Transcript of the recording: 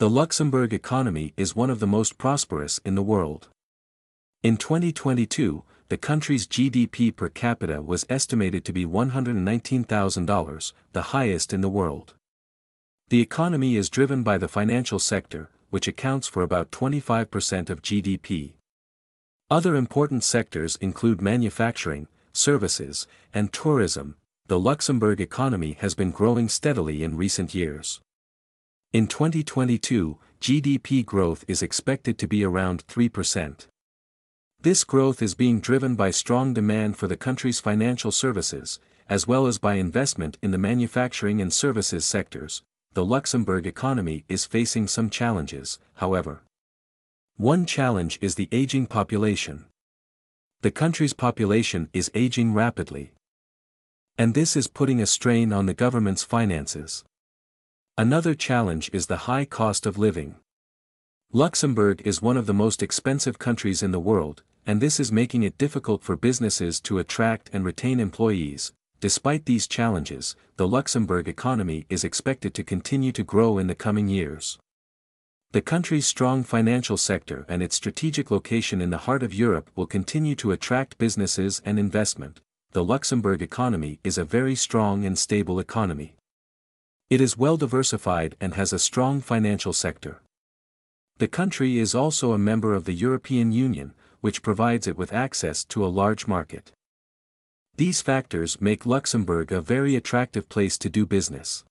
The Luxembourg economy is one of the most prosperous in the world. In 2022, the country's GDP per capita was estimated to be $119,000, the highest in the world. The economy is driven by the financial sector, which accounts for about 25% of GDP. Other important sectors include manufacturing, services, and tourism. The Luxembourg economy has been growing steadily in recent years. In 2022, GDP growth is expected to be around 3%. This growth is being driven by strong demand for the country's financial services, as well as by investment in the manufacturing and services sectors, the Luxembourg economy is facing some challenges, however. One challenge is the aging population. The country's population is aging rapidly. And this is putting a strain on the government's finances. Another challenge is the high cost of living. Luxembourg is one of the most expensive countries in the world, and this is making it difficult for businesses to attract and retain employees, Despite these challenges, the Luxembourg economy is expected to continue to grow in the coming years. The country's strong financial sector and its strategic location in the heart of Europe will continue to attract businesses and investment. The Luxembourg economy is a very strong and stable economy. It is well diversified and has a strong financial sector. The country is also a member of the European Union, which provides it with access to a large market. These factors make Luxembourg a very attractive place to do business.